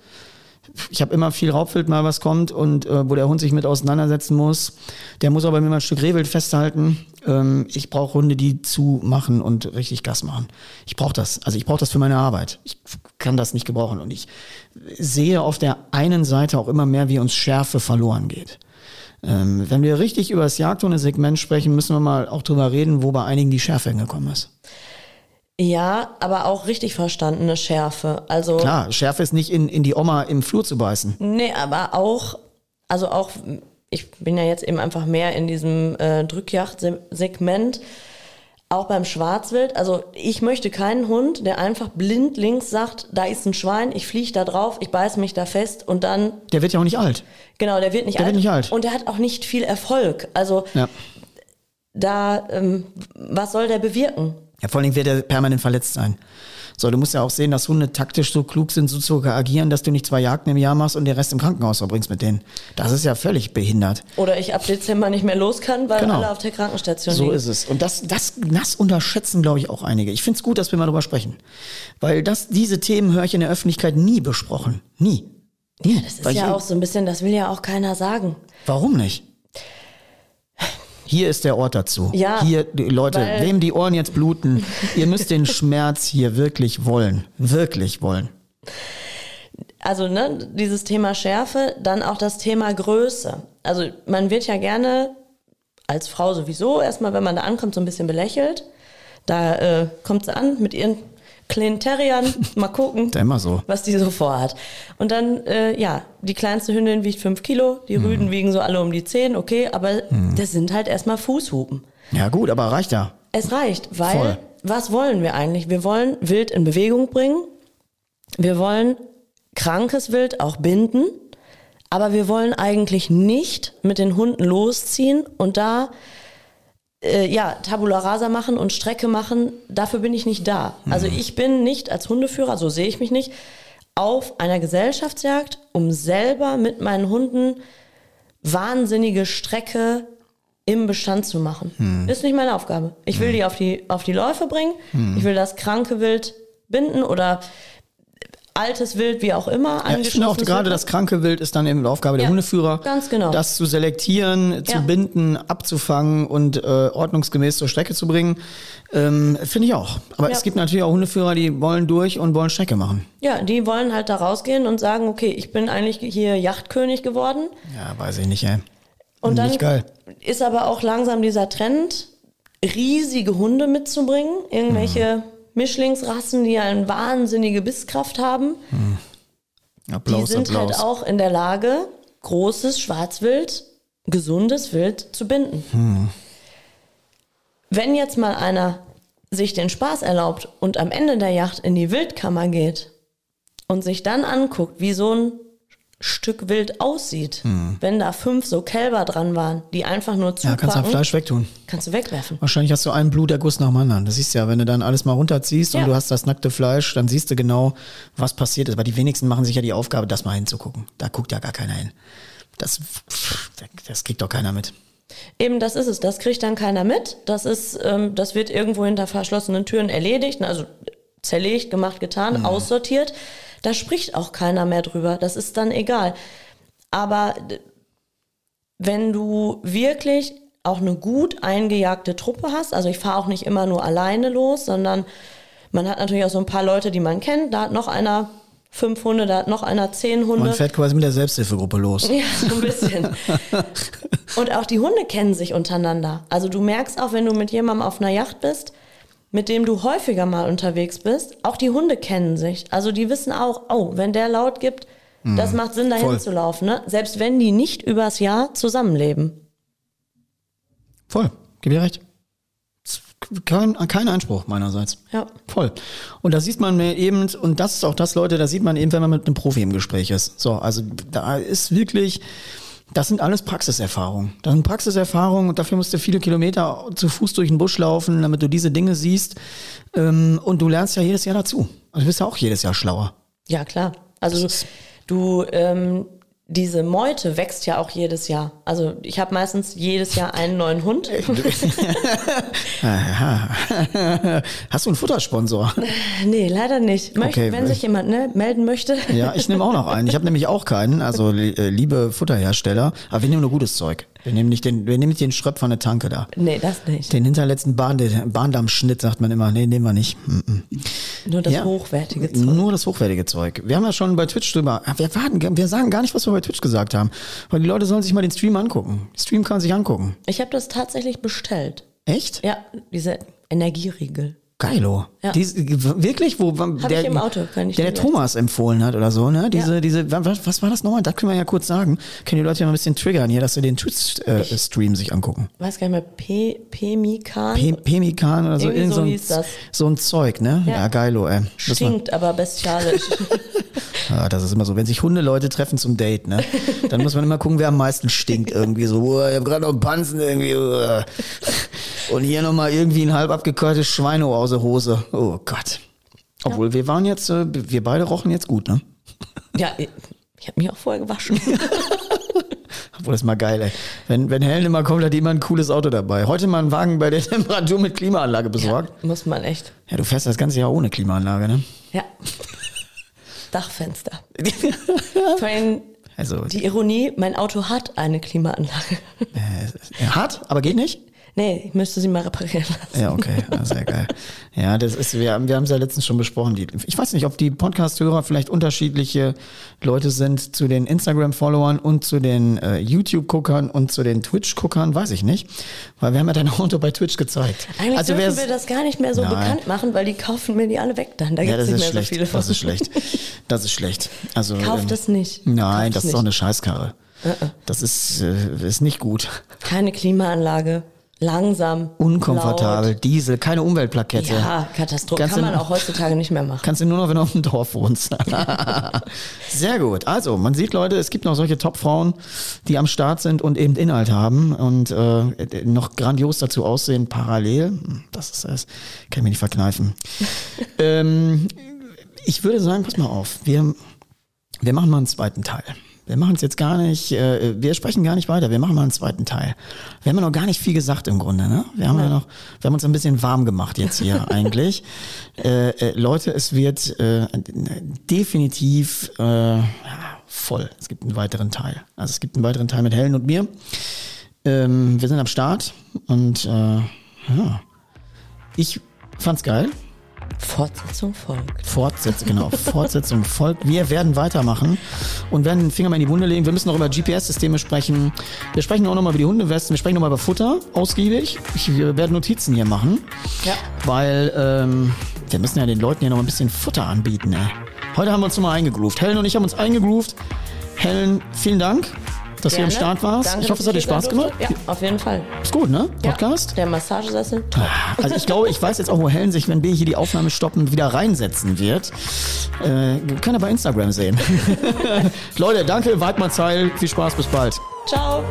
ich habe immer viel Raubwild mal was kommt und äh, wo der Hund sich mit auseinandersetzen muss. Der muss aber mal ein Stück Rehwild festhalten. Ähm, ich brauche Hunde, die zumachen und richtig Gas machen. Ich brauche das. Also ich brauche das für meine Arbeit. Ich kann das nicht gebrauchen. Und ich sehe auf der einen Seite auch immer mehr, wie uns Schärfe verloren geht. Ähm, wenn wir richtig über das Jagdhunde-Segment sprechen, müssen wir mal auch drüber reden, wo bei einigen die Schärfe hingekommen ist. Ja, aber auch richtig verstandene Schärfe. Also Klar, Schärfe ist nicht in, in die Oma im Flur zu beißen. Nee, aber auch, also auch, ich bin ja jetzt eben einfach mehr in diesem äh, Drückjagd-Segment. Auch beim Schwarzwild, also ich möchte keinen Hund, der einfach blind links sagt, da ist ein Schwein, ich fliege da drauf, ich beiß mich da fest und dann. Der wird ja auch nicht alt. Genau, der wird nicht, der alt. Wird nicht alt. Und der hat auch nicht viel Erfolg. Also ja. da, ähm, was soll der bewirken? Ja, vor allen Dingen wird er permanent verletzt sein. So, du musst ja auch sehen, dass Hunde taktisch so klug sind, so zu agieren, dass du nicht zwei Jagden im Jahr machst und den Rest im Krankenhaus verbringst mit denen. Das ist ja völlig behindert. Oder ich ab Dezember nicht mehr los kann, weil genau. alle auf der Krankenstation so liegen. So ist es. Und das, das, das unterschätzen, glaube ich, auch einige. Ich finde es gut, dass wir mal drüber sprechen. Weil das, diese Themen höre ich in der Öffentlichkeit nie besprochen. Nie. Nie. Ja, das ist weil ja auch so ein bisschen, das will ja auch keiner sagen. Warum nicht? Hier ist der Ort dazu. Ja, hier, Leute, wem die Ohren jetzt bluten, ihr müsst den Schmerz hier wirklich wollen. Wirklich wollen. Also, ne, dieses Thema Schärfe, dann auch das Thema Größe. Also, man wird ja gerne als Frau sowieso erstmal, wenn man da ankommt, so ein bisschen belächelt. Da äh, kommt sie an mit ihren kleinen Terriern, mal gucken, immer so. was die so vorhat. Und dann, äh, ja, die kleinste Hündin wiegt fünf Kilo, die mhm. Rüden wiegen so alle um die zehn, okay, aber mhm. das sind halt erstmal Fußhupen. Ja gut, aber reicht ja. Es reicht, weil Voll. was wollen wir eigentlich? Wir wollen Wild in Bewegung bringen, wir wollen krankes Wild auch binden, aber wir wollen eigentlich nicht mit den Hunden losziehen und da äh, ja, Tabula Rasa machen und Strecke machen, dafür bin ich nicht da. Mhm. Also ich bin nicht als Hundeführer, so sehe ich mich nicht, auf einer Gesellschaftsjagd, um selber mit meinen Hunden wahnsinnige Strecke im Bestand zu machen. Mhm. Ist nicht meine Aufgabe. Ich will mhm. die auf die, auf die Läufe bringen. Mhm. Ich will das kranke Wild binden oder altes Wild, wie auch immer. Ja, ich finde auch gerade das kranke Wild ist dann eben die Aufgabe der ja, Hundeführer, ganz genau. das zu selektieren, zu ja. binden, abzufangen und äh, ordnungsgemäß zur Strecke zu bringen. Ähm, finde ich auch. Aber ja. es gibt natürlich auch Hundeführer, die wollen durch und wollen Strecke machen. Ja, die wollen halt da rausgehen und sagen, okay, ich bin eigentlich hier Yachtkönig geworden. Ja, weiß ich nicht, ey. Und dann ist aber auch langsam dieser Trend, riesige Hunde mitzubringen, irgendwelche mhm Mischlingsrassen, die eine wahnsinnige Bisskraft haben. Hm. Applaus, die sind Applaus. halt auch in der Lage, großes Schwarzwild, gesundes Wild zu binden. Hm. wenn jetzt mal einer sich den Spaß erlaubt und am Ende der Yacht in die Wildkammer geht und sich dann anguckt, wie so ein Stück Wild aussieht, wenn da fünf so Kälber dran waren, die einfach nur Ja, zupacken, kannst du Fleisch wegtun. kannst du wegwerfen. Wahrscheinlich hast du einen Bluterguss nach dem anderen. Das siehst du ja, wenn du dann alles mal runterziehst Ja. und du hast das nackte Fleisch, dann siehst du genau, was passiert ist. Aber die wenigsten machen sich ja die Aufgabe, das mal hinzugucken. Da guckt ja gar keiner hin. Das, das kriegt doch keiner mit. Eben, das ist es. Das kriegt dann keiner mit. Das ist, ähm, das wird irgendwo hinter verschlossenen Türen erledigt, also zerlegt, gemacht, getan, aussortiert. Da spricht auch keiner mehr drüber. Das ist dann egal. Aber wenn du wirklich auch eine gut eingejagte Truppe hast, also ich fahre auch nicht immer nur alleine los, sondern man hat natürlich auch so ein paar Leute, die man kennt. Da hat noch einer fünf Hunde, da hat noch einer zehn Hunde. Man fährt quasi mit der Selbsthilfegruppe los. Ja, so ein bisschen. Und auch die Hunde kennen sich untereinander. Also du merkst auch, wenn du mit jemandem auf einer Yacht bist, mit dem du häufiger mal unterwegs bist, auch die Hunde kennen sich. Also die wissen auch, oh, wenn der laut gibt, das macht Sinn, dahin voll. zu laufen. Ne? Selbst wenn die nicht übers Jahr zusammenleben. Voll, gib dir recht. Kein, kein Einspruch meinerseits. Ja. Voll. Und da sieht man mir eben, und das ist auch das, Leute, da sieht man eben, wenn man mit einem Profi im Gespräch ist. So, also da ist wirklich, das sind alles Praxiserfahrungen. Das sind Praxiserfahrungen und dafür musst du viele Kilometer zu Fuß durch den Busch laufen, damit du diese Dinge siehst. Ähm, und du lernst ja jedes Jahr dazu. Also du bist ja auch jedes Jahr schlauer. Ja, klar. Also du, ähm, diese Meute wächst ja auch jedes Jahr. Also ich habe meistens jedes Jahr einen neuen Hund. Hast du einen Futtersponsor? nee, leider nicht. Möcht, Okay, wenn sich jemand ne, melden möchte. Ja, ich nehme auch noch einen. Ich habe nämlich auch keinen. Also äh, liebe Futterhersteller, aber wir nehmen nur gutes Zeug. Wir nehmen nicht den, wir nehmen nicht den Schröpp von der Tanke da. nee, das nicht. Den hinterletzten Bahn, den Bahndammschnitt sagt man immer, nee, nehmen wir nicht. Mm-mm. Nur das Ja. hochwertige Zeug. Nur das hochwertige Zeug. Wir haben ja schon bei Twitch drüber, wir, warten, wir sagen gar nicht, was wir bei Twitch gesagt haben. Weil die Leute sollen sich mal den Stream angucken. Stream kann man sich angucken. Ich habe das tatsächlich bestellt. Echt? Ja, diese Energieriegel. Geilo. Ja. Dies, wirklich, wo der, ich im Auto, kann ich der, der Thomas empfohlen hat oder so, ne? Diese, Ja. diese, was, was war das nochmal? Da können wir ja kurz sagen. Können die Leute ja mal ein bisschen triggern hier, dass sie den Twitch-Stream sich angucken. Weiß gar nicht mehr, P Pemikan? P Pemikan oder so, irgend so ein, das. so ein Zeug, ne? Ja, Ja. geilo, ey. Das, Stinkt, aber bestialisch. ja, das ist immer so, wenn sich Hundeleute treffen zum Date, ne? Dann muss man immer gucken, wer am meisten stinkt irgendwie so. Oh, ich hab gerade noch einen Pansen irgendwie. Oh. Und hier nochmal irgendwie ein halb abgekeultes Schweino aus der Hose. Oh Gott. Obwohl, wir waren jetzt, äh, wir beide rochen jetzt gut, ne? ja, ich, habe mich auch vorher gewaschen. Obwohl, das ist mal geil, ey. Wenn, wenn Helen immer kommt, hat die immer ein cooles Auto dabei. Heute mal einen Wagen bei der Temperatur mit Klimaanlage besorgt. Muss man echt. Ja, du fährst das ganze Jahr ohne Klimaanlage, ne? Ja. Dachfenster. Vorhin Also, die Ironie, mein Auto hat eine Klimaanlage. äh, hat, aber geht nicht? Nee, ich müsste sie mal reparieren lassen. Ja, okay, ja, sehr geil. Ja, das ist, wir, haben- wir haben es ja letztens schon besprochen. Die, ich weiß nicht, ob die Podcast-Hörer vielleicht unterschiedliche Leute sind zu den Instagram-Followern und zu den äh, YouTube-Guckern und zu den Twitch-Guckern, weiß ich nicht. Weil wir haben ja dein Auto bei Twitch gezeigt. Eigentlich also dürfen wir das gar nicht mehr so Nein. bekannt machen, weil die kaufen mir die alle weg dann. Da ja, gibt es das nicht ist mehr schlecht. so viele von. das ist schlecht. Das ist schlecht. Also Kauft ähm, es nicht. Nein, Kauft das ist doch nicht. eine Scheißkarre. Das ist, äh, ist nicht gut. Keine Klimaanlage. Langsam. Unkomfortabel, Laut. Diesel, keine Umweltplakette. Ja, Katastrophe. Kannst Kann man auch heutzutage nicht mehr machen. Kannst du nur noch, wenn du auf dem Dorf wohnst. Sehr gut. Also, man sieht, Leute, es gibt noch solche Top-Frauen, die am Start sind und eben Inhalt haben und äh, noch grandios dazu aussehen, parallel. Das ist das. Kann ich mir nicht verkneifen. ähm, ich würde sagen, pass mal auf, wir, wir machen mal einen zweiten Teil. Wir machen es jetzt gar nicht, äh, wir sprechen gar nicht weiter, wir machen mal einen zweiten Teil. Wir haben ja noch gar nicht viel gesagt im Grunde, ne? Wir haben ja, noch, wir haben uns ein bisschen warm gemacht jetzt hier eigentlich. Äh, äh, Leute, es wird äh, definitiv äh, ja, voll. Es gibt einen weiteren Teil. Also es gibt einen weiteren Teil mit Helen und mir. Ähm, wir sind am Start und äh, ja, ich fand's geil. Fortsetzung folgt. Fortsetzung, genau, Fortsetzung folgt. Wir werden weitermachen und werden den Finger mal in die Wunde legen. Wir müssen noch über GPS-Systeme sprechen. Wir sprechen auch nochmal über die Hundewesten. Wir sprechen nochmal über Futter, ausgiebig. Ich, wir werden Notizen hier machen, Ja. weil ähm, wir müssen ja den Leuten hier noch ein bisschen Futter anbieten. Ey. Heute haben wir uns nochmal eingegroovt. Helen und ich haben uns eingegroovt. Helen, vielen Dank. Dass du am Start warst. Danke, ich hoffe, es hat dir Spaß gemacht. Ja, auf jeden Fall. Ist gut, ne? Ja, Podcast? Der Massagesessel. Also ich glaube, ich weiß jetzt auch, wo Helen sich, wenn wir hier die Aufnahme stoppen, wieder reinsetzen wird. Äh, kann er bei Instagram sehen. Leute, danke, Weidmann Zeil, viel Spaß, bis bald. Ciao.